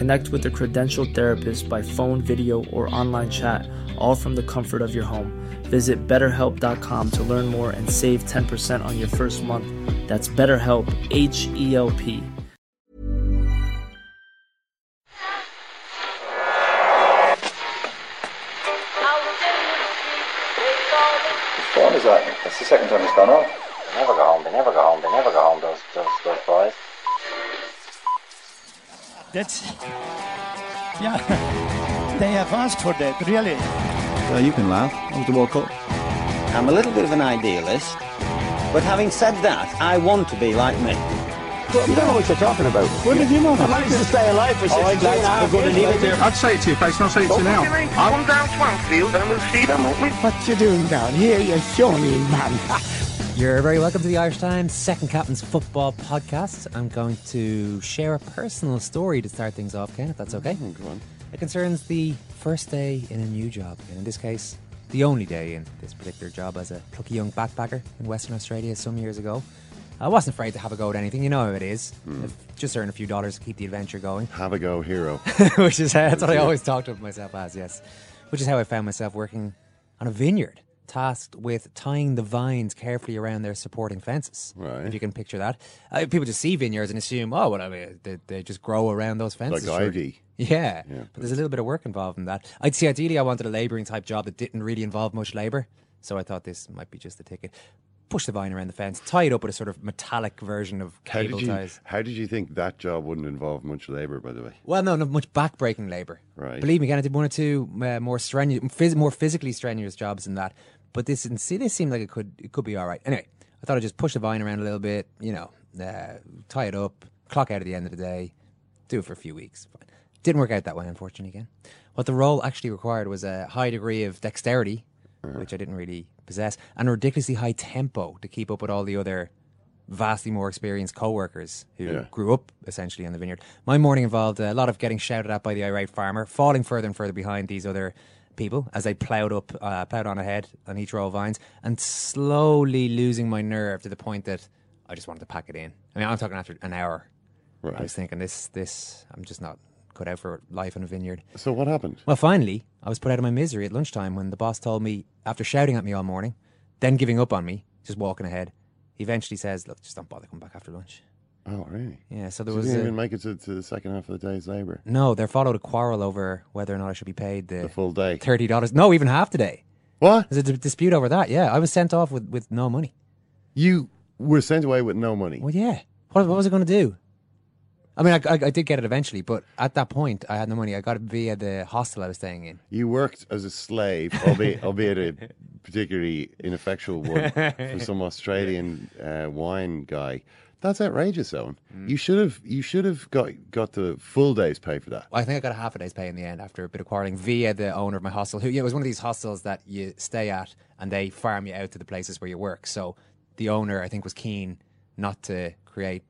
Connect with a credentialed therapist by phone, video, or online chat, all from the comfort of your home. Visit betterhelp.com to learn more and save 10% on your first month. That's BetterHelp, H E L P. Which phone is that? That's the second time it's gone off. They never go home. They never go home. They never go home. Those those those boys. That's yeah. They have asked for that, really. Well, you can laugh. That was the World Cup. I'm a little bit of an idealist, but having said that, I want to be like me. You don't know what you're talking about. What did you know? I managed to stay alive for 16 right, lads, hours. we're gonna leave it. I'd say it to your face, and I'll say it to you now. Come down Swansfield and we'll see them, won't we? What you doing down here, you shawny man? You're very welcome to the Irish Times Second Captain's Football Podcast. I'm going to share a personal story to start things off, Ken, if that's okay. Mm-hmm, go on. It concerns the first day in a new job, and in this case, the only day in this particular job as a plucky young backpacker in Western Australia some years ago. I wasn't afraid to have a go at anything, you know how it is. Mm. If Just earn a few dollars to keep the adventure going. Have a go, hero. which is that's what I always talked of myself as, yes. Which is how I found myself working on a vineyard, tasked with tying the vines carefully around their supporting fences. Right. If you can picture that, uh, people just see vineyards and assume, oh, well, I mean, they, they just grow around those fences. Like sure. ivy. Yeah, Yeah, but there's a little bit of work involved in that. I'd see ideally I wanted a labouring type job that didn't really involve much labour, so I thought this might be just the ticket. Push the vine around the fence, tie it up with a sort of metallic version of How cable did you? ties. How did you think that job wouldn't involve much labour? By the way, Well, no, not much back-breaking labour. Right. Believe me, again, I did one or two uh, more strenuous, phys- more physically strenuous jobs than that. But this, this seemed like it could, it could be all right. Anyway, I thought I'd just push the vine around a little bit, you know, uh, tie it up, clock out at the end of the day, do it for a few weeks. Fine. Didn't work out that way, unfortunately. Again, what the role actually required was a high degree of dexterity, which I didn't really possess, and a ridiculously high tempo to keep up with all the other vastly more experienced co-workers who Yeah. grew up essentially in the vineyard. My morning involved a lot of getting shouted at by the irate farmer, falling further and further behind these other people as they ploughed up, uh, ploughed on ahead on each row of vines, and slowly losing my nerve to the point that I just wanted to pack it in. I mean, I'm talking after an hour. I was thinking, this, this, I'm just not cut out for life in a vineyard. So what happened? Well, finally, I was put out of my misery at lunchtime when the boss told me, after shouting at me all morning, then giving up on me, just walking ahead, he eventually says, "Look, just don't bother coming back after lunch." Oh, really? Yeah, so there So was didn't a, even make it to, to the second half of the day's labour. no. There followed a quarrel over whether or not I should be paid the, The full day. thirty dollars. No, even half the day. What? There's a d- dispute over that. Yeah, I was sent off with, with no money. You were sent away with no money. Well, yeah. What, what was I going to do? I mean, I, I, I did get it eventually, but at that point, I had no money. I got it via the hostel I was staying in. You worked as a slave, albeit, albeit a particularly ineffectual one, for some Australian uh, wine guy. That's outrageous, Eoin. Mm. You should have you should have got got the full day's pay for that. I think I got a half a day's pay in the end after a bit of quarreling via the owner of my hostel. Who, yeah, it was one of these hostels that you stay at and they farm you out to the places where you work. So the owner, I think, was keen not to create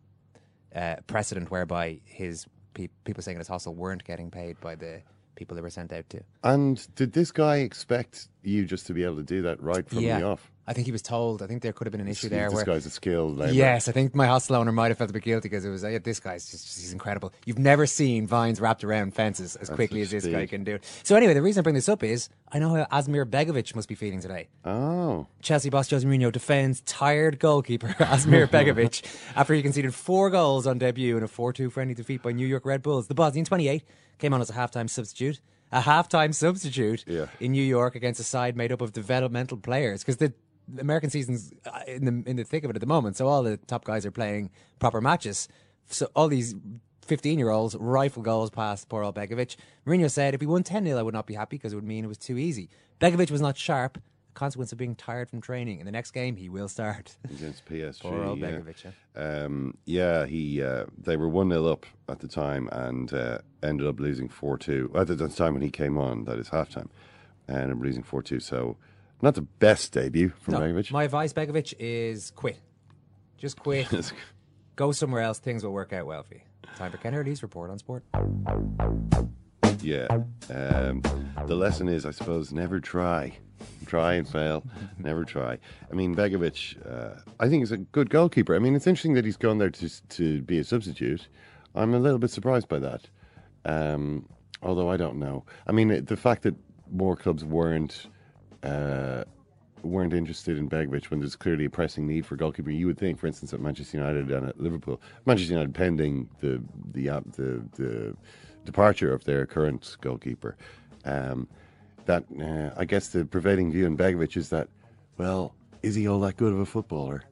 uh, precedent whereby his pe- people staying in his hostel weren't getting paid by the people they were sent out to. And did this guy expect you just to be able to do that right from yeah, the off? I think he was told. I think there could have been an issue there this where guy's a skilled labourer. Yes, I think my hostel owner might have felt a bit guilty because it was, yeah, this guy's just, he's incredible. You've never seen vines wrapped around fences as quickly as this guy can do it. So anyway, the reason I bring this up is I know how Asmir Begovic must be feeling today. Oh, Chelsea boss Jose Mourinho defends tired goalkeeper Asmir Begovic after he conceded four goals on debut in a 4-2 friendly defeat by New York Red Bulls. The Bosnian 28 came on as a halftime substitute a halftime substitute Yeah. in New York against a side made up of developmental players because the American season's uh, in the in the thick of it at the moment. So all the top guys are playing proper matches. So all these 15 year olds rifle goals past poor old Begovic. Mourinho said if we won 10 0, I would not be happy because it would mean it was too easy. Begovic was not sharp, consequence of being tired from training. In the next game, he will start. against PSG. Poor old yeah. Begovic, Um, yeah, he uh, they were one 0 up at the time and uh, ended up losing four two. At the time when he came on, that is halftime, and ended up losing four two. So not the best debut from No, Begovic. my advice, Begovic, is quit. Just quit. Go somewhere else. Things will work out well for you. Time for Ken Early's report on sport. Yeah. Um, the lesson is, I suppose, never try. Try and fail. never try. I mean, Begovic, uh, I think he's a good goalkeeper. I mean, it's interesting that he's gone there to, to be a substitute. I'm a little bit surprised by that. Um, although I don't know. I mean, the fact that more clubs weren't. Uh, weren't interested in Begovic when there's clearly a pressing need for goalkeeper. You would think, for instance, at Manchester United and at Liverpool, Manchester United pending the the uh, the, the departure of their current goalkeeper, um, that uh, I guess the prevailing view in Begovic is that, well, is he all that good of a footballer?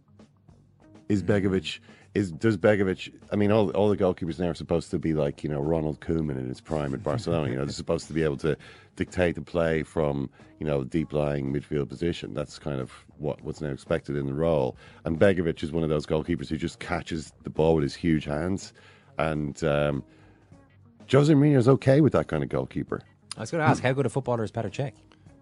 Is Begovic is does Begovic? I mean, all all the goalkeepers now are supposed to be like you know Ronald Koeman in his prime at Barcelona. you know, they're supposed to be able to dictate the play from you know deep lying midfield position. That's kind of what what's now expected in the role. And Begovic is one of those goalkeepers who just catches the ball with his huge hands. And um, Jose is okay with that kind of goalkeeper. I was going to ask, how good a footballer is Petr Cech?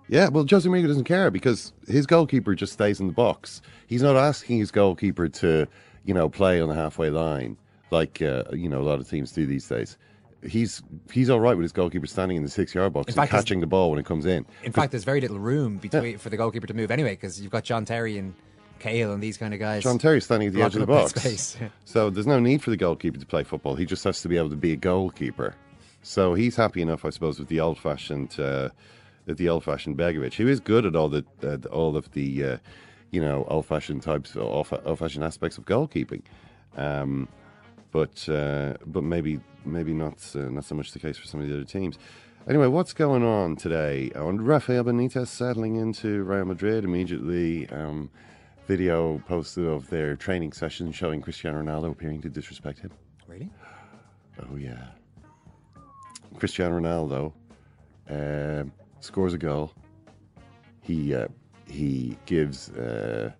Yeah, well, Jose Mourinho doesn't care because his goalkeeper just stays in the box. He's not asking his goalkeeper to, you know, play on the halfway line like uh, you know a lot of teams do these days. He's he's all right with his goalkeeper standing in the six yard box In and fact, catching the ball when it comes in. In fact, there's very little room between for the goalkeeper to move anyway because you've got John Terry and Cahill and these kind of guys. John Terry's standing at the edge of the box, so there's no need for the goalkeeper to play football. He just has to be able to be a goalkeeper. So he's happy enough, I suppose, with the old-fashioned, uh, with the old-fashioned Begovic, who is good at all the uh, all of the, uh, you know, old-fashioned types, old- old-fashioned aspects of goalkeeping. Um, but uh, but maybe maybe not uh, not so much the case for some of the other teams. Anyway, what's going on today? On Rafael Benitez settling into Real Madrid immediately. Um, video posted of their training session showing Cristiano Ronaldo appearing to disrespect him. Really? Oh yeah. Cristiano Ronaldo um, scores a goal. He uh, he gives uh,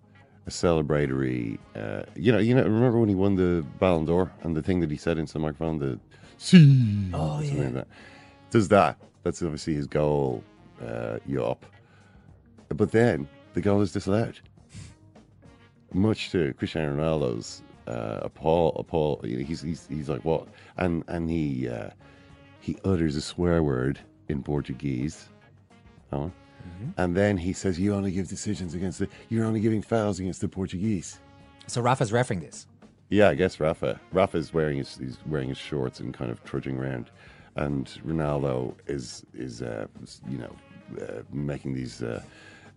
celebratory. Uh, you know, you know. Remember when he won the Ballon d'Or and the thing that he said into the microphone, the "See," Oh, yeah. like that. Does that? That's obviously his goal. Uh, yup. But then the goal is disallowed much to Cristiano Ronaldo's uh, appall, appall. you know, He's, he's he's like what, and and he uh, he utters a swear word in Portuguese, oh, and then he says, "You only give decisions against the. You're only giving fouls against the Portuguese." So Rafa's referring this. Yeah, I guess Rafa. Rafa's wearing his he's wearing his shorts and kind of trudging around, and Ronaldo is is uh, you know uh, making these uh,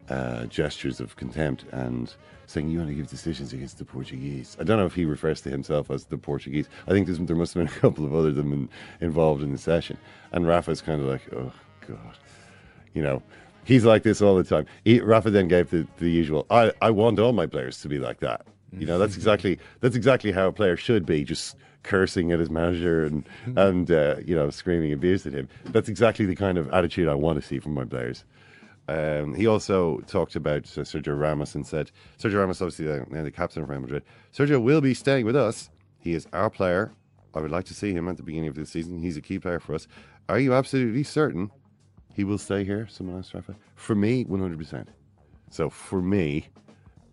uh, gestures of contempt and saying you only give decisions against the Portuguese. I don't know if he refers to himself as the Portuguese. I think there must have been a couple of other them in, involved in the session, and Rafa's kind of like, oh god, you know. He's like this all the time. He, Rafa then gave the, the usual. I, I want all my players to be like that. You know, that's exactly that's exactly how a player should be, just cursing at his manager and and uh, you know screaming abuse at him. That's exactly the kind of attitude I want to see from my players. Um, he also talked about uh, Sergio Ramos and said, Sergio Ramos, obviously the, the captain of Real Madrid. Sergio will be staying with us. He is our player. I would like to see him at the beginning of the season. He's a key player for us. Are you absolutely certain he will stay here? Someone asked Rafa. For me, 100%. So for me,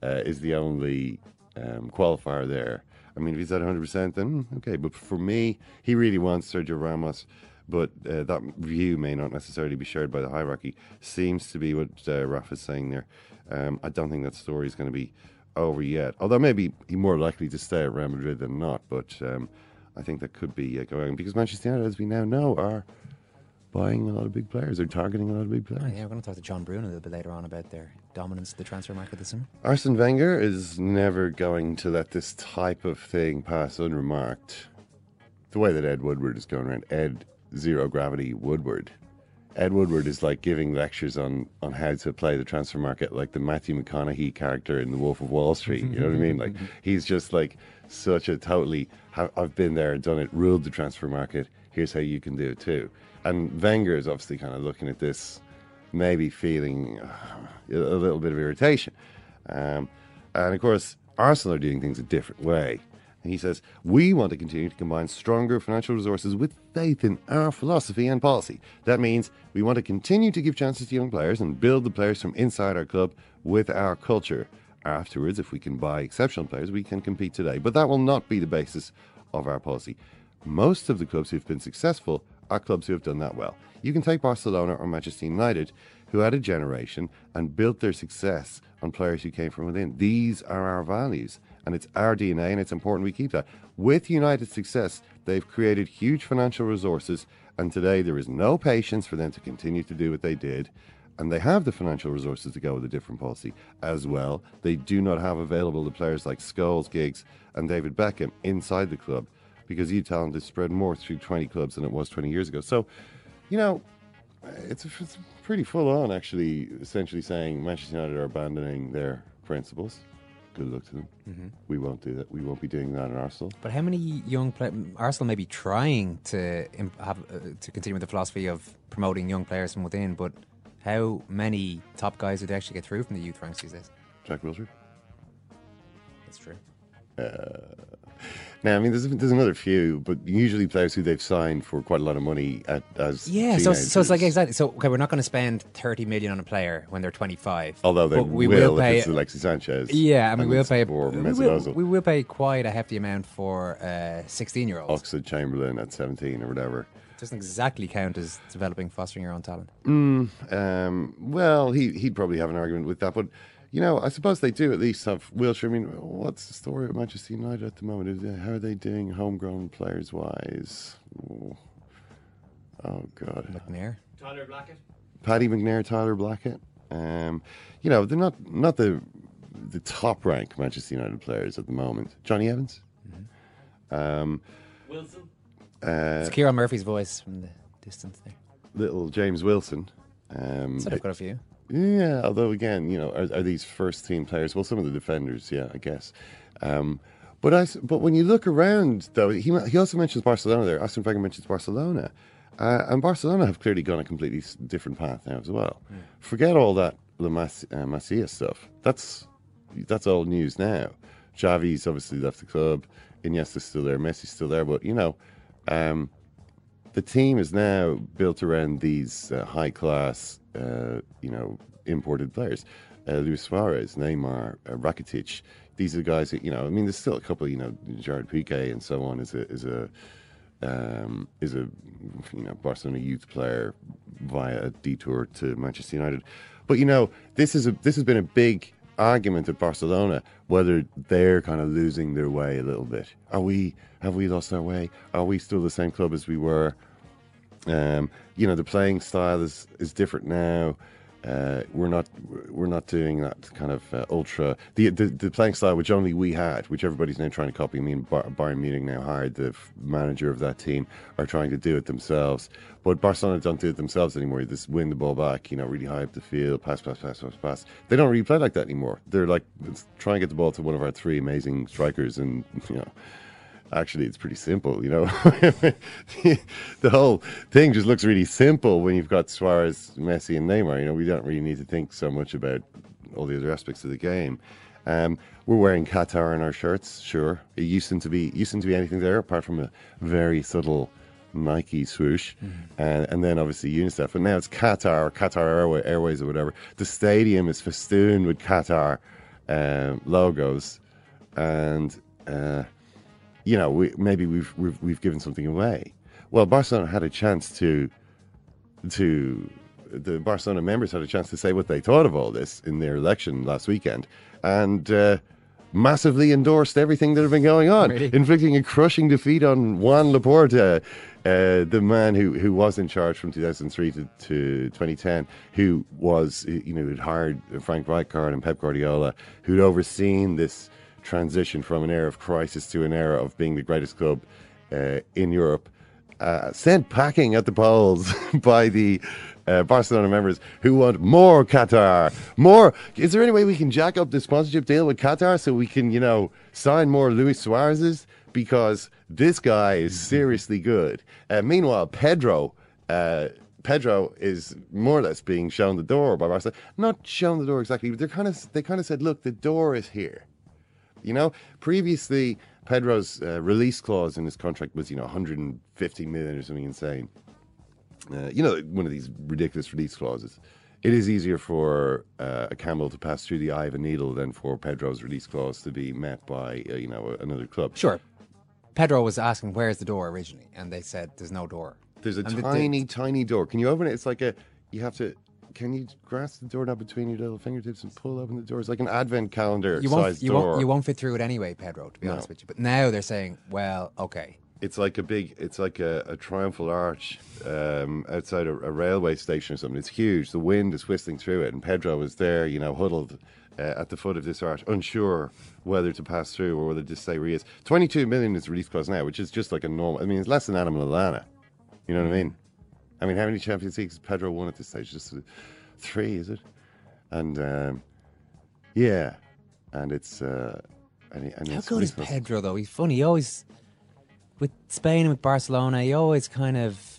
uh, is the only um, qualifier there. I mean, if he's at 100%, then mm, okay. But for me, he really wants Sergio Ramos. But uh, that view may not necessarily be shared by the hierarchy. Seems to be what uh, Rafa's saying there. Um, I don't think that story is going to be over yet. Although maybe he's more likely to stay at Real Madrid than not. But um, I think that could be uh, going because Manchester United, as we now know, are buying a lot of big players. They're targeting a lot of big oh, players. Oh, yeah, we're going to talk to John Brewin a little bit later on about their dominance of the transfer market this summer. Arsene Wenger is never going to let this type of thing pass unremarked. The way that Ed Woodward is going around, Ed Zero Gravity Woodward. Ed Woodward is like giving lectures on on how to play the transfer market, like the Matthew McConaughey character in The Wolf of Wall Street. You know what I mean? Like he's just like such a totally. I've been there, done it, ruled the transfer market. Here's how you can do it too. And Wenger is obviously kind of looking at this, maybe feeling uh, a little bit of irritation. Um, and of course, Arsenal are doing things a different way. And he says, We want to continue to combine stronger financial resources with faith in our philosophy and policy. That means we want to continue to give chances to young players and build the players from inside our club with our culture. Afterwards, if we can buy exceptional players, we can compete today. But that will not be the basis of our policy. Most of the clubs who've been successful are clubs who have done that well. You can take Barcelona or Manchester United, who had a generation and built their success on players who came from within. These are our values, and it's our DNA, and it's important we keep that. With United's success, they've created huge financial resources, and today there is no patience for them to continue to do what they did. And they have the financial resources to go with a different policy as well. They do not have available the players like Scholes, Giggs, and David Beckham inside the club because you talent is spread more through 20 clubs than it was 20 years ago. So, you know, it's, it's pretty full on, actually, essentially saying Manchester United are abandoning their principles. Good luck to them. Mhm. We won't do that. We won't be doing that in Arsenal. But how many young play- Arsenal may be trying to imp- have uh, to continue with the philosophy of promoting young players from within, but how many top guys would actually get through from the youth ranks these days? Jack Wilshere. That's true. Uh, now, I mean, there's, there's another few, but usually players who they've signed for quite a lot of money at, as Yeah, so so it's like exactly. So okay, we're not going to spend thirty million on a player when they're twenty five. Although they we will, will pay. if it's Alexis Sanchez. yeah, I mean and we'll pay. for We will, we will pay quite a hefty amount for uh, sixteen year olds. Oxlade-Chamberlain at 17 or whatever. Doesn't exactly count as developing, fostering your own talent. Mm, um, well, he, he'd probably have an argument with that. But, you know, I suppose they do at least have Wilshere. I mean, what's the story of Manchester United at the moment? How are they doing homegrown players wise? Oh, oh God. McNair. Tyler Blackett. Paddy McNair, Tyler Blackett. Um, you know, they're not not the the top rank Manchester United players at the moment. Jonny Evans. Um, Wilson. uh, It's Ciarán Murphy's voice from the distance there. little James Wilson. Um, Said I've got a few. Yeah, although again, you know, are, are these first team players? Well, some of the defenders, yeah, I guess. Um, but I, but when you look around, though, he he also mentions Barcelona there. Arsene Wenger mentions Barcelona, uh, and Barcelona have clearly gone a completely different path now as well. Forget all that La Mas- uh, Masia stuff. That's that's all news now. Xavi's obviously left the club. Iniesta's still there. Messi's still there. But you know, um, the team is now built around these uh, high class, uh, you know, imported players. Uh, Luis Suarez, Neymar, uh, Rakitic. These are the guys that you know. I mean, there's still a couple. You know, Gerard Piqué and so on is a is a um, is a you know Barcelona youth player via a detour to Manchester United. But you know, this is a this has been a big argument at Barcelona whether they're kind of losing their way a little bit. Are we? Have we lost our way? Are we still the same club as we were? Um, you know, the playing style is is different now. Uh, we're not we're not doing that kind of uh, ultra the, the the playing style which only we had, which everybody's now trying to copy. I mean, Bar- Bayern Munich now hired the f- manager of that team are trying to do it themselves, but Barcelona don't do it themselves anymore. They just win the ball back, you know, really high up the field, pass, pass, pass, pass, pass. They don't really play like that anymore. They're like try and get the ball to one of our three amazing strikers, and you know actually it's pretty simple you know the whole thing just looks really simple when you've got Suarez, Messi and Neymar you know we don't really need to think so much about all the other aspects of the game um, we're wearing Qatar in our shirts sure it used to be used to be anything there apart from a very subtle Nike swoosh, and, and then obviously UNICEF. But now it's Qatar or Qatar Airway, Airways or whatever. The stadium is festooned with Qatar um, logos, and uh, you know, we, maybe we've, we've we've given something away. Well, Barcelona had a chance to to the Barcelona members had a chance to say what they thought of all this in their election last weekend, and uh, massively endorsed everything that had been going on, Really? inflicting a crushing defeat on Juan Laporta, uh, the man who, who was in charge from 2003 to, to 2010, who was, you know, had hired Frank Rijkaard and Pep Guardiola, who'd overseen this transition from an era of crisis to an era of being the greatest club uh, in Europe, uh, sent packing at the polls by the uh, Barcelona members who want more Qatar. More. Is there any way we can jack up the sponsorship deal with Qatar so we can, you know, sign more Luis Suarez's? Because this guy is seriously good. Uh, meanwhile, Pedro. Uh, Pedro is more or less being shown the door by Barcelona. Not shown the door exactly, but they're kind of they kind of said, "Look, the door is here." You know, previously Pedro's uh, release clause in his contract was, you know, 150 million or something insane. Uh, you know, one of these ridiculous release clauses. It is easier for uh, a camel to pass through the eye of a needle than for Pedro's release clause to be met by, uh, you know, another club. Sure. Pedro was asking, "Where's the door?" originally, and they said, "There's no door." There's a And the- the- tiny, tiny door. Can you open it? It's like a. You have to. Can you grasp the doorknob between your little fingertips and pull open the door? It's like an advent calendar You won't, you door. won't, you won't fit through it anyway, Pedro. To be No. honest with you, but now they're saying, "Well, okay, It's like a big. It's like a, a triumphal arch um, outside a, a railway station or something. It's huge. The wind is whistling through it, and Pedro was there, you know, huddled uh, at the foot of this arch, unsure whether to pass through or whether to stay where he is. Twenty-two million is release cost now, which is just like a normal. I mean, it's less than Adam Lallana. You know what I mean? I mean, how many Champions Leagues has Pedro won at this stage? Just three, is it? And um, yeah, and it's uh, and, he- and How good is Pedro though? He's funny. He always with Spain and with Barcelona. He always kind of.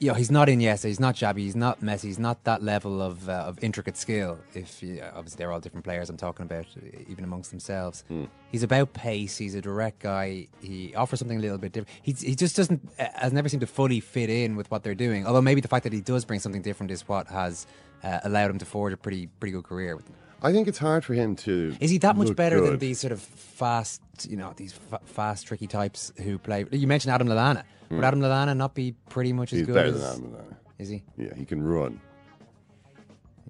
You know, he's not Iniesta, he's not Xavi, he's not Messi, he's not that level of uh, of intricate skill. If you, obviously they're all different players, I'm talking about uh, even amongst themselves. He's about pace. He's a direct guy. He offers something a little bit different. He's, he just doesn't uh, has never seemed to fully fit in with what they're doing. Although maybe the fact that he does bring something different is what has uh, allowed him to forge a pretty pretty good career. With them. I think it's hard for him to. Is he that much better than these sort of fast, you know, these fa- fast, tricky types who play? You mentioned Adam Lallana. Would Adam Lallana not be pretty much as. He's good better as? than Adam Lallana. Is he? Yeah, he can run.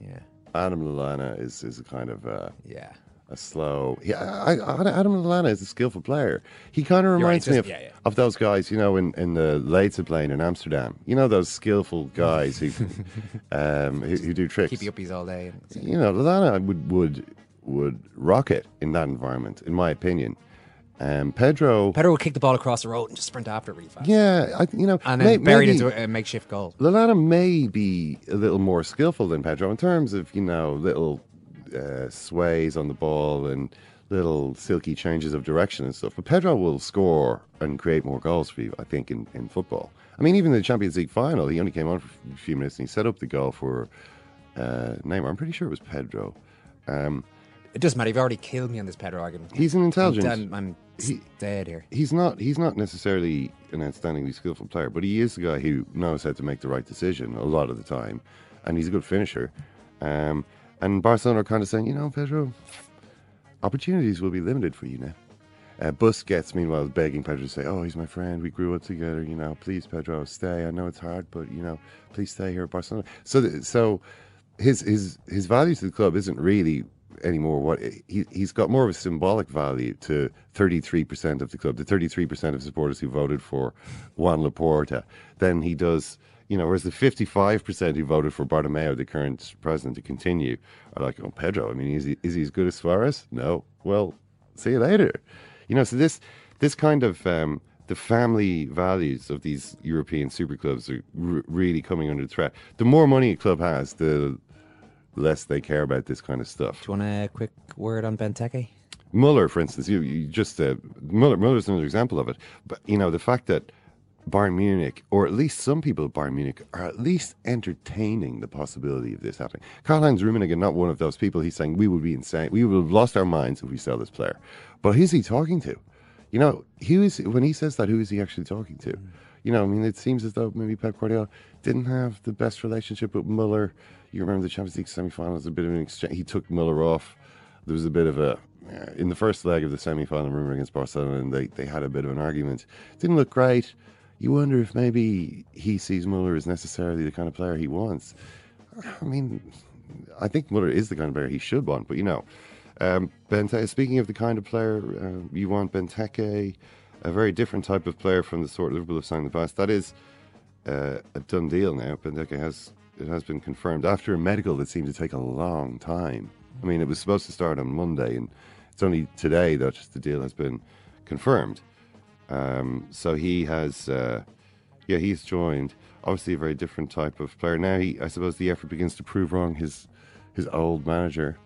Yeah, Adam Lallana is is a kind of uh, yeah. a slow. Yeah, I, I, Adam Lallana is a skillful player. He kind of right, reminds me just- of, yeah, yeah. of those guys, you know, in, in the Leidseplein in Amsterdam. You know, those skillful guys who um, who, who do tricks. Keep you uppies all day. You know, Lallana would would would rock it in that environment, in my opinion. Um, Pedro, Pedro would kick the ball across the road and just sprint after it really fast. yeah, I, you know, and may- then buried maybe- into a makeshift goal. Lallana may be a little more skillful than Pedro in terms of, you know, little uh, sways on the ball and little silky changes of direction and stuff. But Pedro will score and create more goals for you, I think, in, in football. I mean, even in the Champions League final, he only came on for a few minutes and he set up the goal for uh, Neymar. I'm pretty sure it was Pedro. Um, It doesn't matter. You've already killed me on this Pedro argument. he's an intelligent. I'm, I'm He- here. he's not he's not necessarily an outstandingly skillful player, but he is the guy who knows how to make the right decision a lot of the time, and he's a good finisher. Um, and Barcelona are kind of saying, you know, Pedro, opportunities will be limited for you now. Uh, Busquets, meanwhile, is begging Pedro to say, "Oh, he's my friend. We grew up together. You know, please, Pedro, stay. I know it's hard, but you know, please stay here at Barcelona." So, th- so his his his value to the club isn't really anymore what he he's got more of a symbolic value to 33% of the club the 33% of supporters who voted for Juan Laporta than he does you know whereas the 55% who voted for Bartomeu the current president to continue are like oh Pedro I mean is he, is he as good as Suarez? No. Well see you later. You know so this this kind of um, the family values of these European super clubs are r- really coming under threat. The more money a club has the less they care about this kind of stuff. Do you want a quick word on Benteke? Muller, for instance, you, you just uh, Muller. Muller's another example of it. But you know the fact that Bayern Munich, or at least some people at Bayern Munich, are at least entertaining the possibility of this happening. Karl-Heinz Rummenigge, not one of those people. He's saying we would be insane. We would have lost our minds if we sell this player. But who's he talking to? You know, who is when he says that? Who is he actually talking to? You know, I mean, it seems as though maybe Pep Guardiola didn't have the best relationship with Muller. You remember the Champions League semi-finals? A bit of an exchange. He took Muller off. There was a bit of a in the first leg of the semi-final, remember against Barcelona, and they they had a bit of an argument. Didn't look great. You wonder if maybe he sees Muller as necessarily the kind of player he wants. I mean, I think Muller is the kind of player he should want, but you know, um, Benteke. Speaking of the kind of player uh, you want, Benteke, a very different type of player from the sort Liverpool have signed in the past. That is uh, a done deal now. Benteke has it has been confirmed after a medical that seemed to take a long time. I mean, it was supposed to start on Monday, and it's only today that the deal has been confirmed. Um, so he has, uh, yeah, he's joined. obviously a very different type of player. Now, he, I suppose the effort begins to prove wrong his his old manager,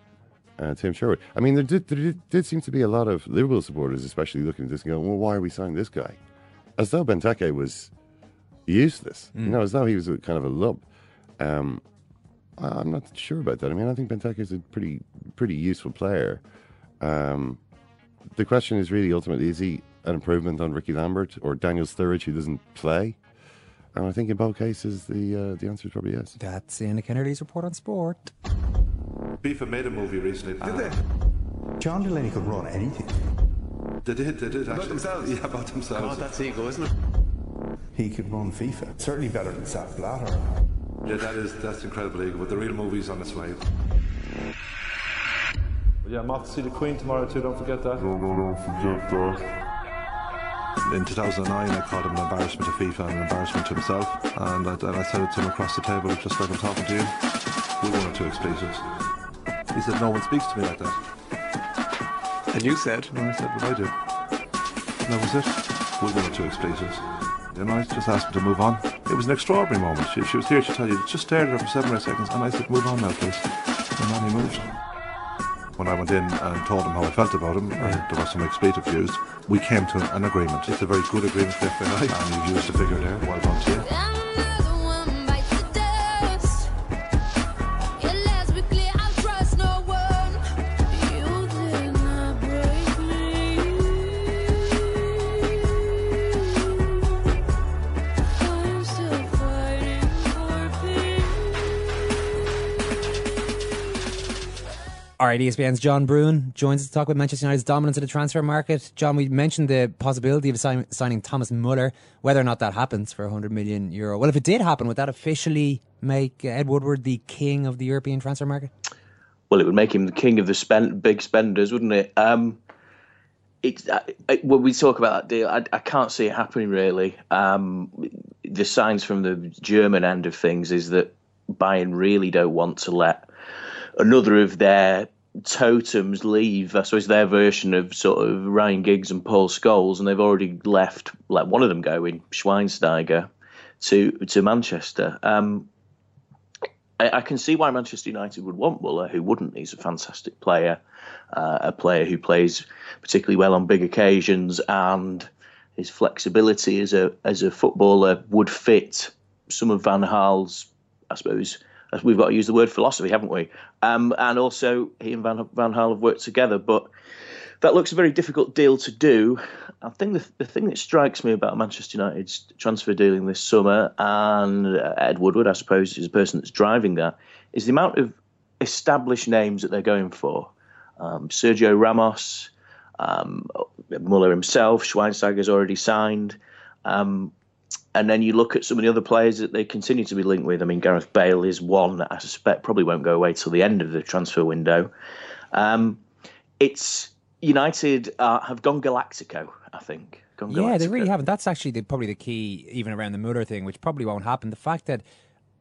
uh, Tim Sherwood. I mean, there did, there did, did seem to be a lot of Liverpool supporters, especially looking at this and going, well, why are we signing this guy? As though Benteke was useless. You know, as though he was a, kind of a lump. Um, I- I'm not sure about that. I mean, I think Benteke is a pretty pretty useful player. Um, the question is really ultimately is he an improvement on Rickie Lambert or Daniel Sturridge who doesn't play? And I think in both cases the uh, the answer is probably yes. That's Anna Kennedy's report on sport. FIFA made a movie recently. Did they? John Delaney could run anything. They did, they did actually. themselves? Yeah, about themselves. Oh, that's ego, isn't it? He could run FIFA. Certainly better than Sepp Blatter. Yeah, that is that's incredible ego, but the real movie's on its way. Yeah, I'm off to see the Queen tomorrow too, don't forget that. No, no, don't forget that. In 2009, I called him an embarrassment to FIFA and an embarrassment to himself, and I, and I said it to him across the table, just like I'm talking to you. We one or two expletives. He said, "No one speaks to me like that." And you said, And I said, "What I do." And that was it. We one or two expletives. And I just asked him to move on. It was an extraordinary moment. She, she was here to tell you, just stared at her for seven or eight seconds, and I said, "Move on now, please." And then he moved. When I went in and told him how I felt about him, and there was some expletive used, we came to an agreement. It's a very good agreement for FAI, and you've used the figure there. Well done to you. All right, ESPN's John Brewin joins us to talk about Manchester United's dominance in the transfer market. John, we mentioned the possibility of sign- signing Thomas Muller, whether or not that happens for 100 million euro. Well, if it did happen, would that officially make uh, Ed Woodward the king of the European transfer market? Well, it would make him the king of the spend, big spenders, wouldn't it? Um, it's uh, uh, when we talk about that deal, I, I can't see it happening really. Um, the signs from the German end of things is that Bayern really don't want to let another of their totems leave. I suppose their version of sort of Ryan Giggs and Paul Scholes, and they've already left. Let one of them go in Schweinsteiger to to Manchester. Um, I, I can see why Manchester United would want Muller. Who wouldn't? He's a fantastic player, uh, a player who plays particularly well on big occasions, and his flexibility as a as a footballer would fit some of Van Gaal's, I suppose. We've got to use the word philosophy, haven't we? Um, and also, he and Van, Van Gaal have worked together, but that looks a very difficult deal to do. I think the, the thing that strikes me about Manchester United's transfer dealing this summer, and uh, Ed Woodward, I suppose, is the person that's driving that, is the amount of established names that they're going for. Um, Sergio Ramos, um, Muller himself, Schweinsteiger's already signed. Um, and then you look at some of the other players that they continue to be linked with. I mean, Gareth Bale is one that I suspect probably won't go away till the end of the transfer window. Um, it's United uh, have gone Galactico, I think. Gone Yeah, they really haven't. That's actually the, probably the key, even around the Muller thing, which probably won't happen. The fact that,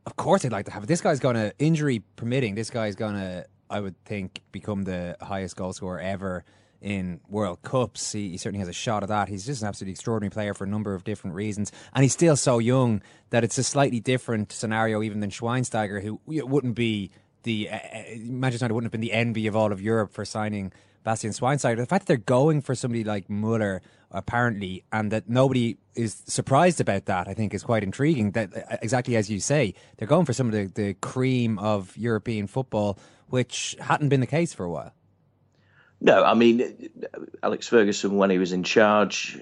of course, they'd like to have it. This guy's going to, injury permitting, this guy's going to, I would think, become the highest goal scorer ever in World Cups. He, he certainly has a shot at that. He's just an absolutely extraordinary player for a number of different reasons. And he's still so young that it's a slightly different scenario even than Schweinsteiger, who wouldn't be the, uh, uh, Manchester United wouldn't have been the envy of all of Europe for signing Bastian Schweinsteiger. The fact that they're going for somebody like Muller, apparently, and that nobody is surprised about that, I think is quite intriguing. That uh, exactly as you say, they're going for some of the, the cream of European football, which hadn't been the case for a while. No, I mean Alex Ferguson when he was in charge.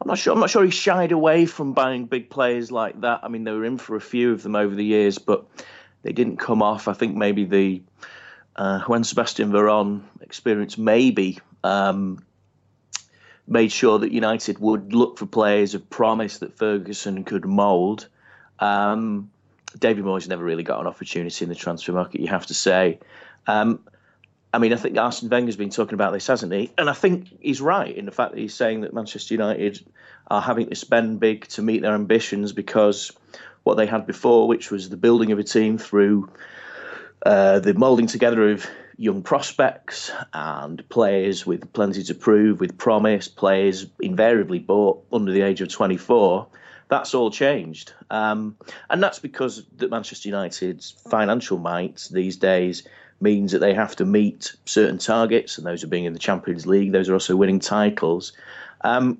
I'm not sure. I'm not sure he shied away from buying big players like that. I mean, they were in for a few of them over the years, but they didn't come off. I think maybe the uh, when Sebastian Veron experience maybe um, made sure that United would look for players of promise that Ferguson could mould. Um, David Moyes never really got an opportunity in the transfer market, you have to say. Um, I mean, I think Arsene Wenger's been talking about this, hasn't he? And I think he's right in the fact that he's saying that Manchester United are having to spend big to meet their ambitions because what they had before, which was the building of a team through uh, the moulding together of young prospects and players with plenty to prove, with promise, players invariably bought under the age of 24. that's all changed, um, and that's because that Manchester United's financial might these days means that they have to meet certain targets, and those are being in the Champions League. Those are also winning titles. Um,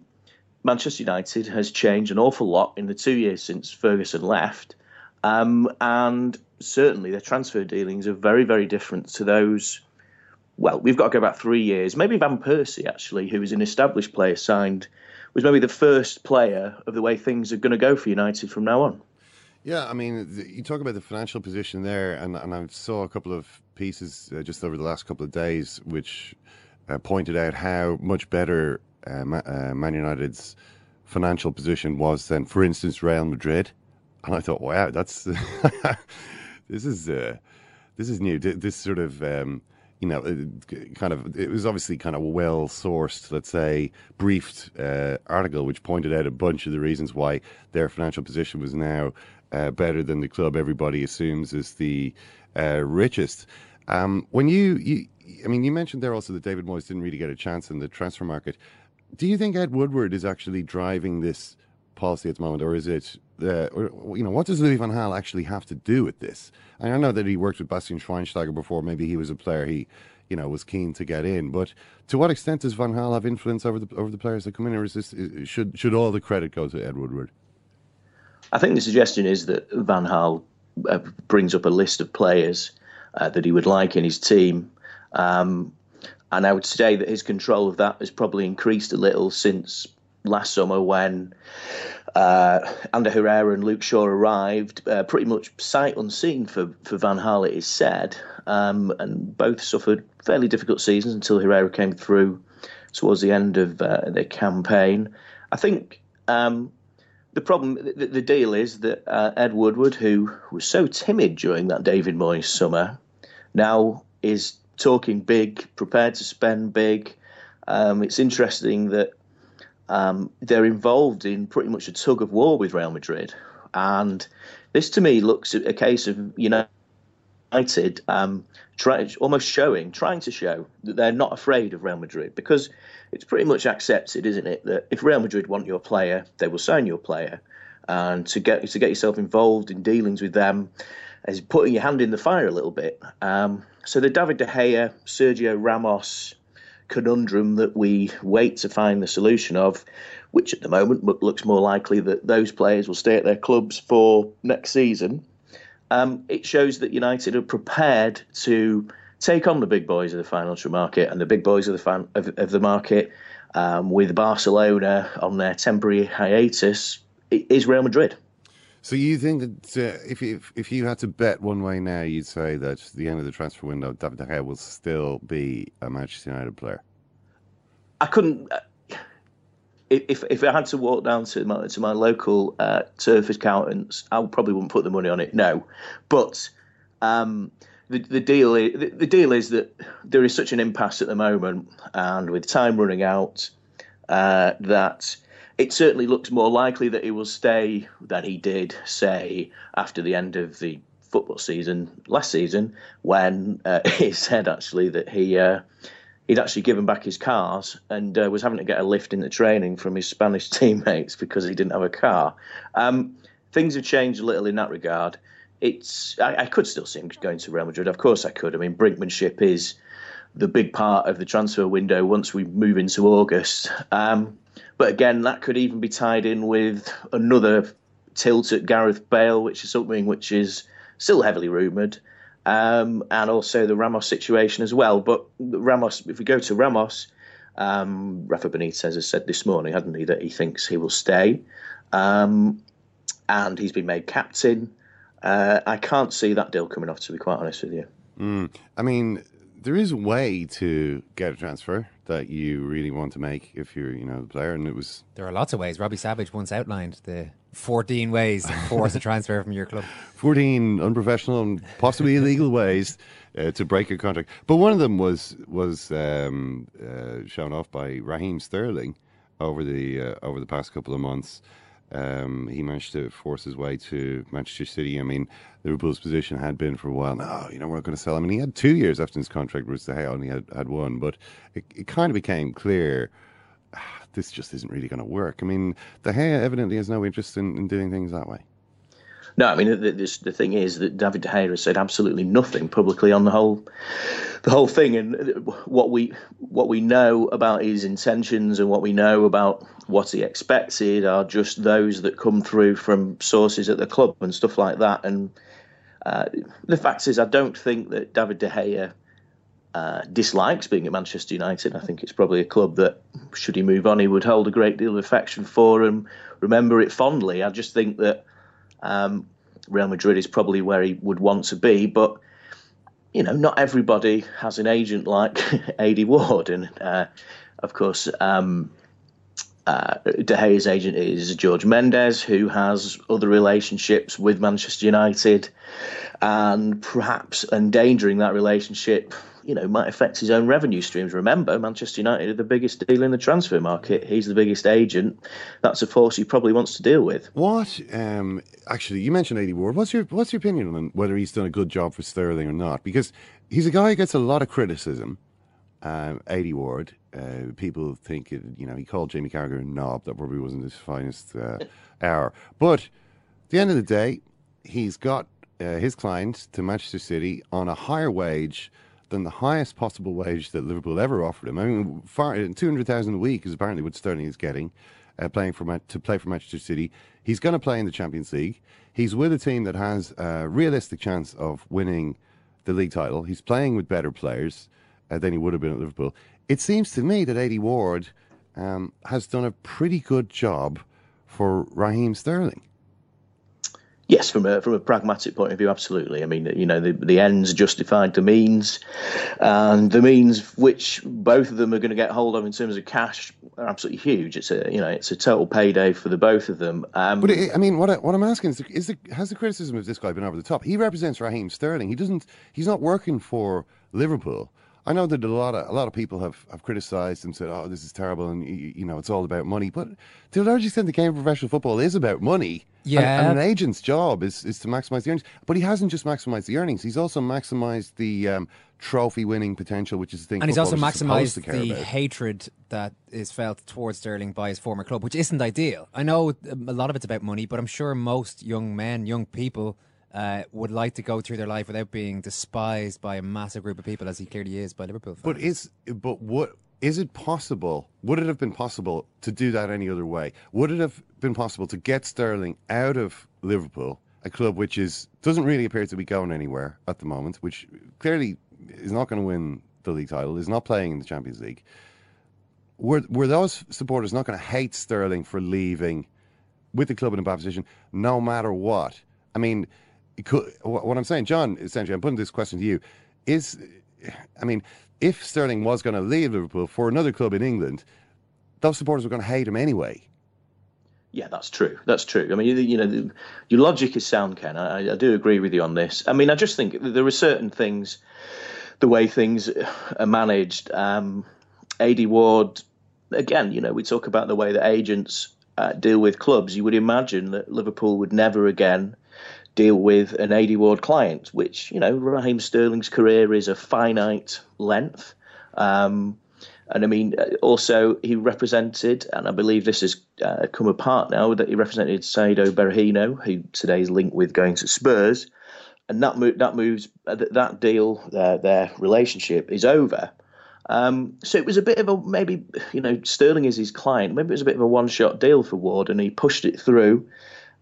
Manchester United has changed an awful lot in the two years since Ferguson left, um, and certainly their transfer dealings are very, very different to those. Well, we've got to go back three years. Maybe Van Persie, actually, who was an established player, signed, was maybe the first player of the way things are going to go for United from now on. Yeah, I mean, you talk about the financial position there, and, and I saw a couple of pieces uh, just over the last couple of days which uh, pointed out how much better uh, uh, Man United's financial position was than, for instance, Real Madrid. And I thought, wow, that's this is uh, this is new. This sort of um, you know, kind of it was obviously kind of well sourced, let's say, briefed uh, article which pointed out a bunch of the reasons why their financial position was now uh, better than the club everybody assumes is the uh, richest. Um, when you, you, I mean, you mentioned there also that David Moyes didn't really get a chance in the transfer market. Do you think Ed Woodward is actually driving this policy at the moment, or is it, uh, or, you know, what does Louis van Gaal actually have to do with this? I know that he worked with Bastian Schweinsteiger before. Maybe he was a player he, you know, was keen to get in. But to what extent does Van Gaal have influence over the over the players that come in, or is this should should all the credit go to Ed Woodward? I think the suggestion is that Van Gaal uh, brings up a list of players uh, that he would like in his team. Um, and I would say that his control of that has probably increased a little since last summer when uh, Ander Herrera and Luke Shaw arrived, uh, pretty much sight unseen for, for Van Gaal, it is said. Um, and both suffered fairly difficult seasons until Herrera came through towards the end of uh, their campaign. I think um, the problem, the, the, deal is that uh, Ed Woodward, who was so timid during that David Moyes summer, now is talking big, prepared to spend big. Um, it's interesting that um, they're involved in pretty much a tug of war with Real Madrid, and this to me looks a case of United um, try, almost showing, trying to show that they're not afraid of Real Madrid because it's pretty much accepted, isn't it, that if Real Madrid want your player, they will sign your player, and to get to get yourself involved in dealings with them is putting your hand in the fire a little bit. Um, so the David De Gea, Sergio Ramos conundrum that we wait to find the solution of, which at the moment looks more likely that those players will stay at their clubs for next season. Um, it shows that United are prepared to take on the big boys of the financial market and the big boys of the fan, of, of the market. Um, with Barcelona on their temporary hiatus, is Real Madrid. So you think that uh, if, if if you had to bet one way now, you'd say that the end of the transfer window, David De Gea will still be a Manchester United player. I couldn't. If if I had to walk down to my to my local uh, turf accountants, I probably wouldn't put the money on it. No, but um, the the deal is, the, the, deal is that there is such an impasse at the moment, and with time running out, uh, that it certainly looks more likely that he will stay than he did, say, after the end of the football season last season, when uh, he said actually that he uh, he'd actually given back his cars and uh, was having to get a lift in the training from his Spanish teammates because he didn't have a car. Um, things have changed a little in that regard. It's I, I could still see him going to Real Madrid. Of course, I could. I mean, brinkmanship is the big part of the transfer window once we move into August. Um, but again, that could even be tied in with another tilt at Gareth Bale, which is something which is still heavily rumoured, um, and also the Ramos situation as well. But Ramos, if we go to Ramos, um, Rafa Benitez has said this morning, hadn't he, that he thinks he will stay, um, and he's been made captain. Uh, I can't see that deal coming off, to be quite honest with you. Mm. I mean, there is a way to get a transfer that you really want to make if you're, you know, the player. And it was there are lots of ways. Robbie Savage once outlined the 14 ways to force a transfer from your club. 14 unprofessional and possibly illegal ways uh, to break a contract. But one of them was was um, uh, shown off by Raheem Sterling over the uh, over the past couple of months. Um, he managed to force his way to Manchester City. I mean, Liverpool's position had been for a while. No, you know, we're not going to sell him. And he had two years after his contract, whereas De Gea only had, had one. But it, it kind of became clear ah, this just isn't really going to work. I mean, De Gea evidently has no interest in, in doing things that way. No, I mean the, the, the, thing is that David De Gea has said absolutely nothing publicly on the whole, the whole thing, and what we what we know about his intentions and what we know about what he expected are just those that come through from sources at the club and stuff like that. And uh, the fact is, I don't think that David De Gea uh, dislikes being at Manchester United. I think it's probably a club that, should he move on, he would hold a great deal of affection for and remember it fondly. I just think that um, Real Madrid is probably where he would want to be, but you know, not everybody has an agent like Aidy Ward, and uh, of course, um, uh, De Gea's agent is George Mendes, who has other relationships with Manchester United, and perhaps endangering that relationship you know might affect his own revenue streams. Remember, Manchester United are the biggest deal in the transfer market. He's the biggest agent. That's a force he probably wants to deal with. What? Um, actually, you mentioned Aidy Ward. What's your What's your opinion on whether he's done a good job for Sterling or not? Because he's a guy who gets a lot of criticism. Um, Aidy Ward. Uh, people think it, you know he called Jamie Carragher a knob. That probably wasn't his finest uh, hour. But at the end of the day, he's got uh, his client to Manchester City on a higher wage than the highest possible wage that Liverpool ever offered him. I mean, hundred thousand a week is apparently what Sterling is getting, uh, playing for to play for Manchester City. He's going to play in the Champions League. He's with a team that has a realistic chance of winning the league title. He's playing with better players uh, than he would have been at Liverpool. It seems to me that Eddie Ward um, has done a pretty good job for Raheem Sterling. Yes, from a from a pragmatic point of view, absolutely. I mean, you know, the, the ends justified the means, and the means which both of them are going to get hold of in terms of cash are absolutely huge. It's a you know, it's a total payday for the both of them. Um, but it, I mean, what I, what I'm asking is, is the, has the criticism of this guy been over the top? He represents Raheem Sterling. He doesn't. He's not working for Liverpool. I know that a lot of a lot of people have, have criticised and said, "Oh, this is terrible," and you, you, know, it's all about money. But to a large extent, the game of professional football is about money. Yeah, and, and, an agent's job is is to maximise the earnings. But he hasn't just maximised the earnings; he's also maximised the um, trophy winning potential, which is the thing. And he's also maximised the about. hatred that is felt towards Sterling by his former club, which isn't ideal. I know a lot of it's about money, but I'm sure most young men, young people uh, would like to go through their life without being despised by a massive group of people, as he clearly is by Liverpool fans. But is but what is it possible? Would it have been possible to do that any other way? Would it have been possible to get Sterling out of Liverpool, a club which is doesn't really appear to be going anywhere at the moment, which clearly is not going to win the league title, is not playing in the Champions League? Were were those supporters not going to hate Sterling for leaving with the club in a bad position, no matter what? I mean could, what I'm saying, John, essentially, I'm putting this question to you: Is, I mean, if Sterling was going to leave Liverpool for another club in England, those supporters were going to hate him anyway. Yeah, that's true. That's true. I mean, you know, your logic is sound, Ken. I, I do agree with you on this. I mean, I just think there are certain things, the way things are managed. Um, Aidy Ward, again, you know, we talk about the way that agents uh, deal with clubs. You would imagine that Liverpool would never again deal with an Aidy Ward client, which, you know, Raheem Sterling's career is a finite length. Um, and I mean, uh, also he represented, and I believe this has uh, come apart now, that he represented Saido Berahino, who today is linked with going to Spurs. And that move, that moves, uh, that deal, uh, their relationship is over. Um, so it was a bit of a maybe, you know, Sterling is his client. Maybe it was a bit of a one shot deal for Ward, and he pushed it through.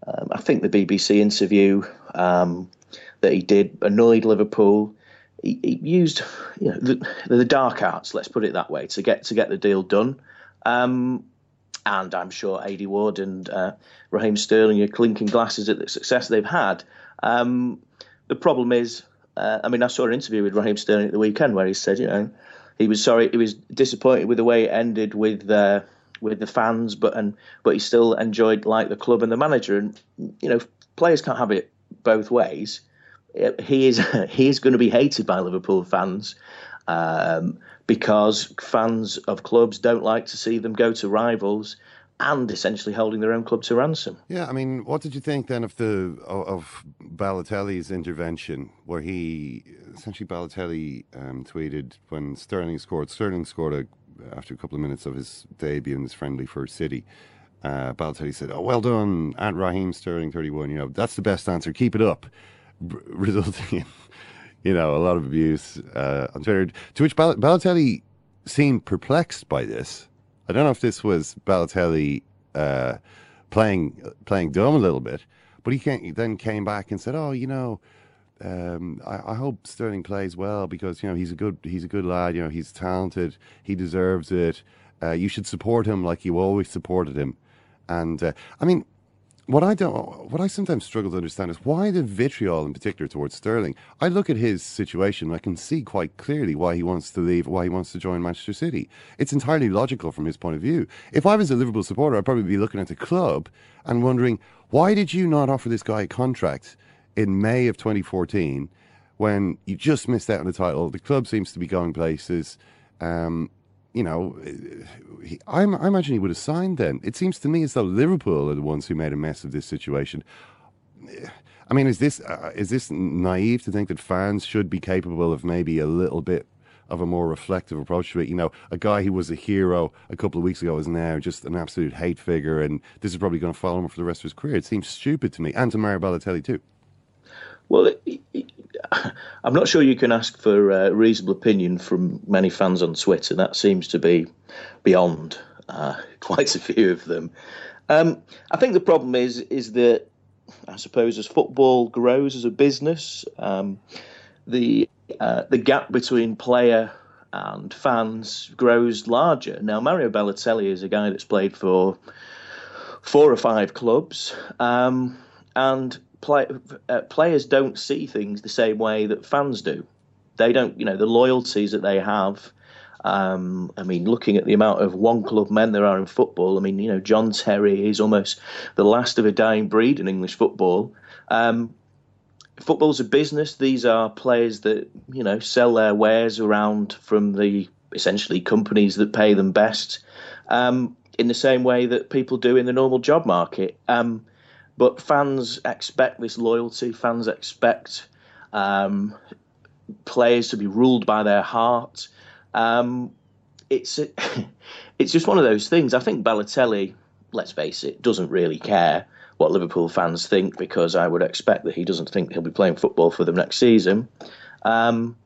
Um, I think the BBC interview um, that he did annoyed Liverpool. He, he used you know, the, the, dark arts, let's put it that way, to get to get the deal done. Um, and I'm sure Aidy Ward and uh, Raheem Sterling are clinking glasses at the success they've had. Um, the problem is, uh, I mean, I saw an interview with Raheem Sterling at the weekend where he said, you know, he was sorry, he was disappointed with the way it ended with uh, with the fans, but and but he still enjoyed like the club and the manager. And you know, players can't have it both ways. He is he is going to be hated by Liverpool fans um, because fans of clubs don't like to see them go to rivals and essentially holding their own club to ransom. Yeah, I mean, what did you think then of the of Balotelli's intervention, where he essentially Balotelli um, tweeted when Sterling scored. Sterling scored a after a couple of minutes of his debut in this friendly for City. Uh, Balotelli said, "Oh, well done, at Raheem Sterling, thirty-one. You know, that's the best answer. Keep it up." Resulting in, you know, a lot of abuse uh, on Twitter. To which Bal- Balotelli seemed perplexed by this. I don't know if this was Balotelli uh, playing playing dumb a little bit, but he then came back and said, "Oh, you know." Um, I, I hope Sterling plays well because you know he's a good he's a good lad. You know he's talented. He deserves it. Uh, you should support him like you always supported him. And uh, I mean, what I don't, what I sometimes struggle to understand is why the vitriol in particular towards Sterling. I look at his situation, I can see quite clearly why he wants to leave, why he wants to join Manchester City. It's entirely logical from his point of view. If I was a Liverpool supporter, I'd probably be looking at the club and wondering why did you not offer this guy a contract in May of 2014 when you just missed out on the title? The club seems to be going places. Um, you know, he, I, I, imagine he would have signed then. It seems to me as though Liverpool are the ones who made a mess of this situation. I mean, is this uh, is this naive to think that fans should be capable of maybe a little bit of a more reflective approach to it? You know, a guy who was a hero a couple of weeks ago is now just an absolute hate figure, and this is probably going to follow him for the rest of his career. It seems stupid to me, and to Mario Balotelli too. Well, I'm not sure you can ask for a reasonable opinion from many fans on Twitter. That seems to be beyond uh, quite a few of them. Um, I think the problem is is that I suppose as football grows as a business, um, the uh, the gap between player and fans grows larger. Now, Mario Balotelli is a guy that's played for four or five clubs, um, and play, uh, players don't see things the same way that fans do. They don't, you know, the loyalties that they have. Um, I mean, looking at the amount of one club men there are in football, I mean, you know, John Terry is almost the last of a dying breed in English football. Um, football's a business. These are players that, you know, sell their wares around from the essentially companies that pay them best um, in the same way that people do in the normal job market. Um, but fans expect this loyalty. Fans expect um, players to be ruled by their heart. Um, it's it's just one of those things. I think Balotelli, let's face it, doesn't really care what Liverpool fans think because I would expect that he doesn't think he'll be playing football for them next season. Um,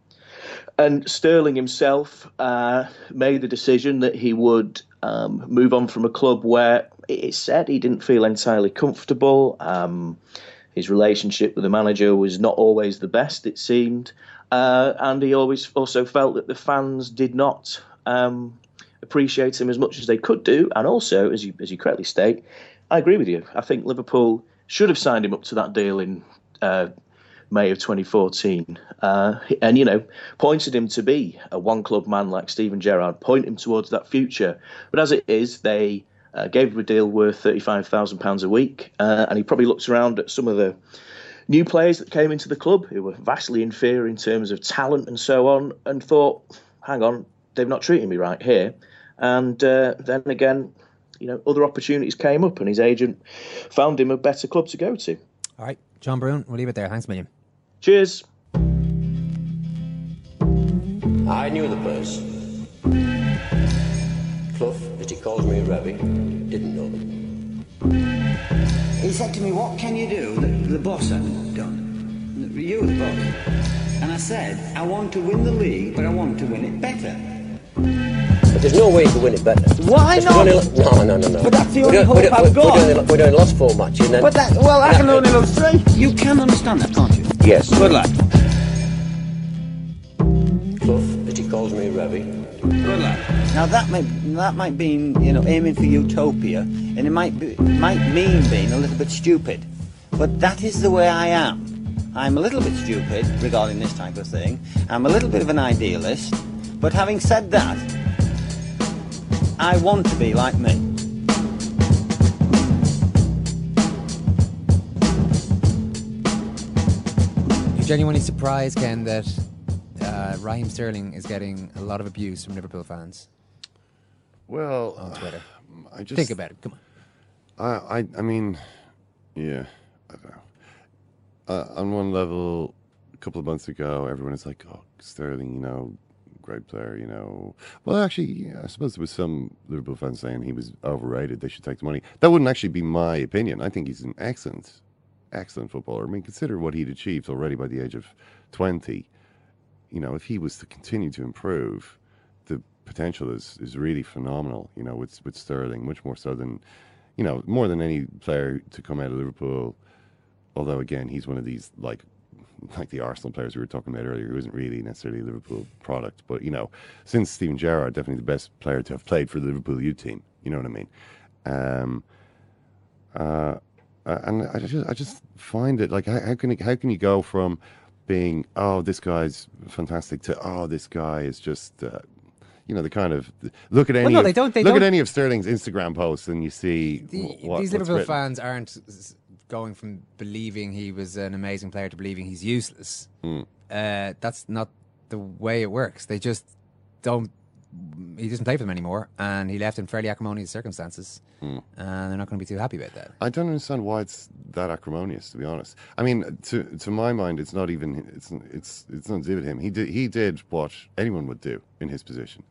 and Sterling himself uh, made the decision that he would um, move on from a club where it said he didn't feel entirely comfortable. Um, his relationship with the manager was not always the best, it seemed, uh, and he always also felt that the fans did not um, appreciate him as much as they could do. And also, as you as you correctly state, I agree with you. I think Liverpool should have signed him up to that deal in uh, May of 2014, uh, and you know pointed him to be a one club man like Steven Gerrard, point him towards that future. But as it is, they uh, gave him a deal worth £35,000 a week, uh, and he probably looked around at some of the new players that came into the club who were vastly inferior in terms of talent and so on, and thought, hang on, they've not treated me right here. And uh, then again, you know, other opportunities came up, and his agent found him a better club to go to. All right, John Brewin, we'll leave it there. Thanks a million. Cheers. I knew the place. Clough, as he calls me Revie, didn't know them. He said to me, what can you do that the boss hasn't done? You, the boss. And I said, I want to win the league, but I want to win it better. But there's no way you can win it better. Why not? Only, no, no, no, no. But that's the only hope we're, I've got. Doing, we're doing lost four matches. Then, But that, well, I can only lose three. You can understand that, can't you? Yes. Good lad. He calls me Revie. Good lad. Now that might that might mean you know aiming for utopia, and it might be, might mean being a little bit stupid, but that is the way I am. I'm a little bit stupid regarding this type of thing. I'm a little bit of an idealist, but having said that, I want to be like me. You genuinely surprised, Ken, that Raheem Sterling is getting a lot of abuse from Liverpool fans? Well, on Twitter. I just Think about it. Come on. I, I, I mean, yeah, I don't know. Uh, on one level, a couple of months ago, everyone is like, "Oh, Sterling, you know, great player, you know. Well, actually, yeah, I suppose there was some Liverpool fans saying he was overrated. They should take the money. That wouldn't actually be my opinion. I think he's an excellent, excellent footballer. I mean, consider what he'd achieved already by the age of 20. You know, if he was to continue to improve, the potential is, is really phenomenal, you know, with, with Sterling, much more so than, you know, more than any player to come out of Liverpool. Although, again, he's one of these, like, like the Arsenal players we were talking about earlier, who isn't really necessarily a Liverpool product. But, you know, since Steven Gerrard, definitely the best player to have played for the Liverpool U team. You know what I mean? Um, uh, and I just, I just find it like, how, how can it, how can you go from being, oh, this guy's fantastic to, oh, this guy is just, uh, you know, the kind of look at any no, of, they don't- they look at don't- any of Sterling's Instagram posts and you see The- what, these Liverpool written. fans aren't going from believing he was an amazing player to believing he's useless. Hmm. Uh, that's not the way it works. They just don't. He doesn't play for them anymore, and he left in fairly acrimonious circumstances, Hmm. and they're not going to be too happy about that. I don't understand why it's that acrimonious. To be honest, I mean, to to my mind, it's not even it's it's it's not with him. He did he did what anyone would do in his position.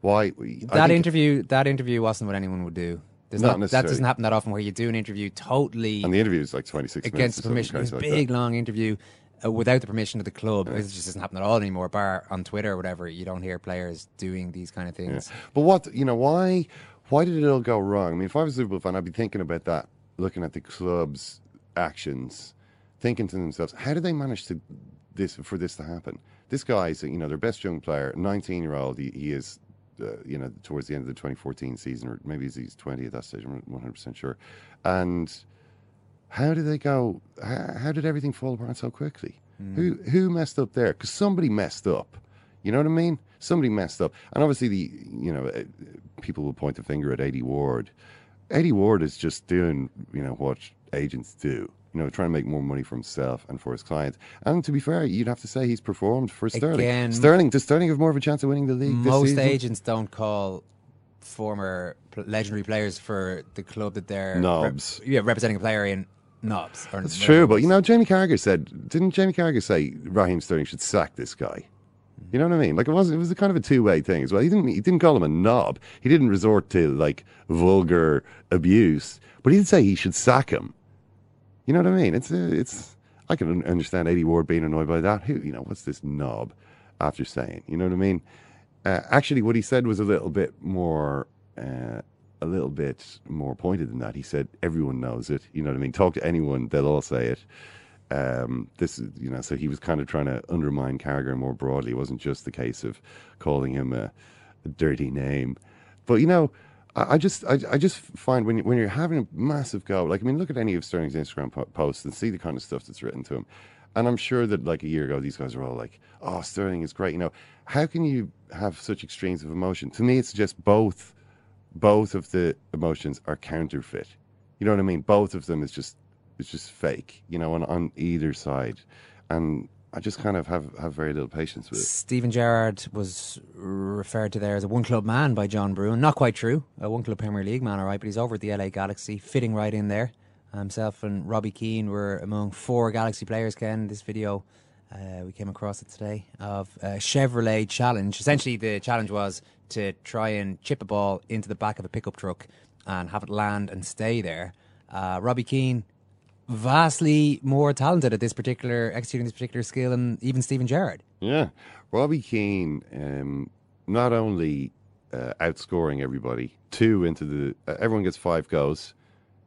Why that interview, that interview wasn't what anyone would do. There's Not not, that doesn't happen that often where you do an interview totally and the interview is like twenty six against minutes permission. something crazy big like long interview uh, without the permission of the club. It just doesn't happen at all anymore. Bar on Twitter or whatever, you don't hear players doing these kind of that. Yeah. things. But what you know why why did it all go wrong? I mean, if I was a Liverpool fan, I'd be thinking about that, looking at the club's actions, thinking to themselves, how did they manage to this for this to happen? This guy's you know their best young player, nineteen year old. He, he is. Uh, you know, towards the end of the 2014 season, or maybe he's 20 at that stage. I'm not 100 percent sure. And how did they go? How, how did everything fall apart so quickly? Who who messed up there? Because somebody messed up. You know what I mean? Somebody messed up, and obviously the you know uh, people will point the finger at Eddie Ward. Eddie Ward is just doing you know what agents do. You know, trying to make more money for himself and for his clients. And to be fair, you'd have to say he's performed for Sterling. Again- Sterling does Sterling have more of a chance of winning the league? Most agents don't call former legendary players for the club that they're Knobs. yeah, representing a player in knobs. Or That's true, but you know, Jamie Carragher said, didn't Jamie Carragher say Raheem Sterling should sack this guy? You know what I mean? Like it was, it was a kind of a two way thing as well. He didn't, he didn't call him a knob. He didn't resort to like vulgar abuse, but he did say he should sack him. You know what I mean? It's, uh, it's. I can understand Eddie Ward being annoyed by that. Who, you know, what's this knob? After saying, you know what I mean? Uh, actually, what he said was a little bit more, uh, a little bit more pointed than that. He said, "Everyone knows it." You know what I mean? Talk to anyone, they'll all say it. Um, this is, you know, so he was kind of trying to undermine Carragher more broadly. It wasn't just the case of calling him a, a dirty name, but you know, I, I just, I, I just find when you, when you're having a massive go, like I mean, look at any of Sterling's Instagram po- posts and see the kind of stuff that's written to him. And I'm sure that like a year ago, these guys were all like, "Oh, Sterling is great." You know, how can you have such extremes of emotion? To me, it suggests both, both of the emotions are counterfeit. You know what I mean? Both of them is just, it's just fake. You know, on on either side, and I just kind of have have very little patience with it. Steven Gerrard was referred to there as a one club man by John Brewin. Not quite true. A one club Premier League man, all right, but he's over at the LA Galaxy, fitting right in there. Himself and Robbie Keane were among four Galaxy players, Ken. This video, uh, we came across it today, of a Chevrolet challenge. Essentially, the challenge was to try and chip a ball into the back of a pickup truck and have it land and stay there. Uh, Robbie Keane, vastly more talented at this particular, executing this particular skill than even Steven Gerrard. Yeah, Robbie Keane, um, not only uh, outscoring everybody, two into the uh, everyone gets five goals.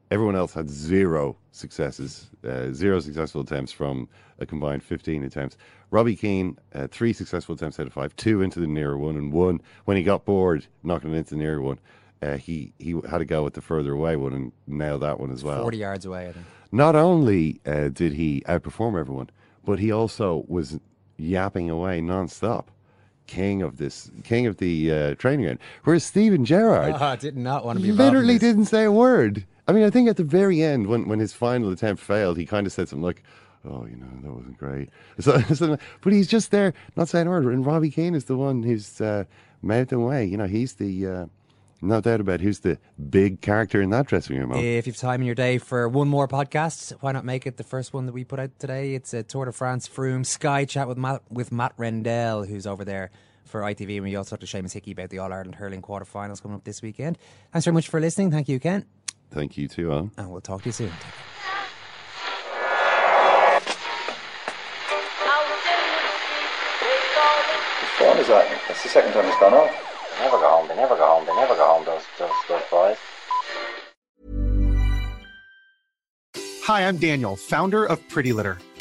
Everyone else had zero successes, uh, zero successful attempts from a combined 15 attempts. Robbie Keane, uh, three successful attempts out of five, two into the nearer one, and one when he got bored knocking it into the nearer one. Uh, he he had to go with the further away one and nailed that one as well. 40 yards away, I think. Not only uh, did he outperform everyone, but he also was yapping away non-stop. King of this, king of the uh, training ground. Whereas Steven Gerrard Oh, I did not want to be literally didn't say a word. I mean, I think at the very end, when, when his final attempt failed, he kind of said something like, "Oh, you know, that wasn't great." So, so- but he's just there, not saying a word. And Robbie Keane is the one who's uh, mouthing away. You know, he's the uh, no doubt about who's the big character in that dressing room. If you've time in your day for one more podcast, why not make it the first one that we put out today? It's a Tour de France Froome Sky Chat with Matt, with Matt Rendell, who's over there for ITV. And we also talked to Seamus Hickey about the All Ireland hurling quarterfinals coming up this weekend. Thanks very much for listening. Thank you, Ken. Thank you too, Alan. And we'll talk to you soon. Whose phone is that? That's the second time it's gone off. They never go home. They never go home. They never go home. Those those those boys. Hi, I'm Daniel, founder of Pretty Litter.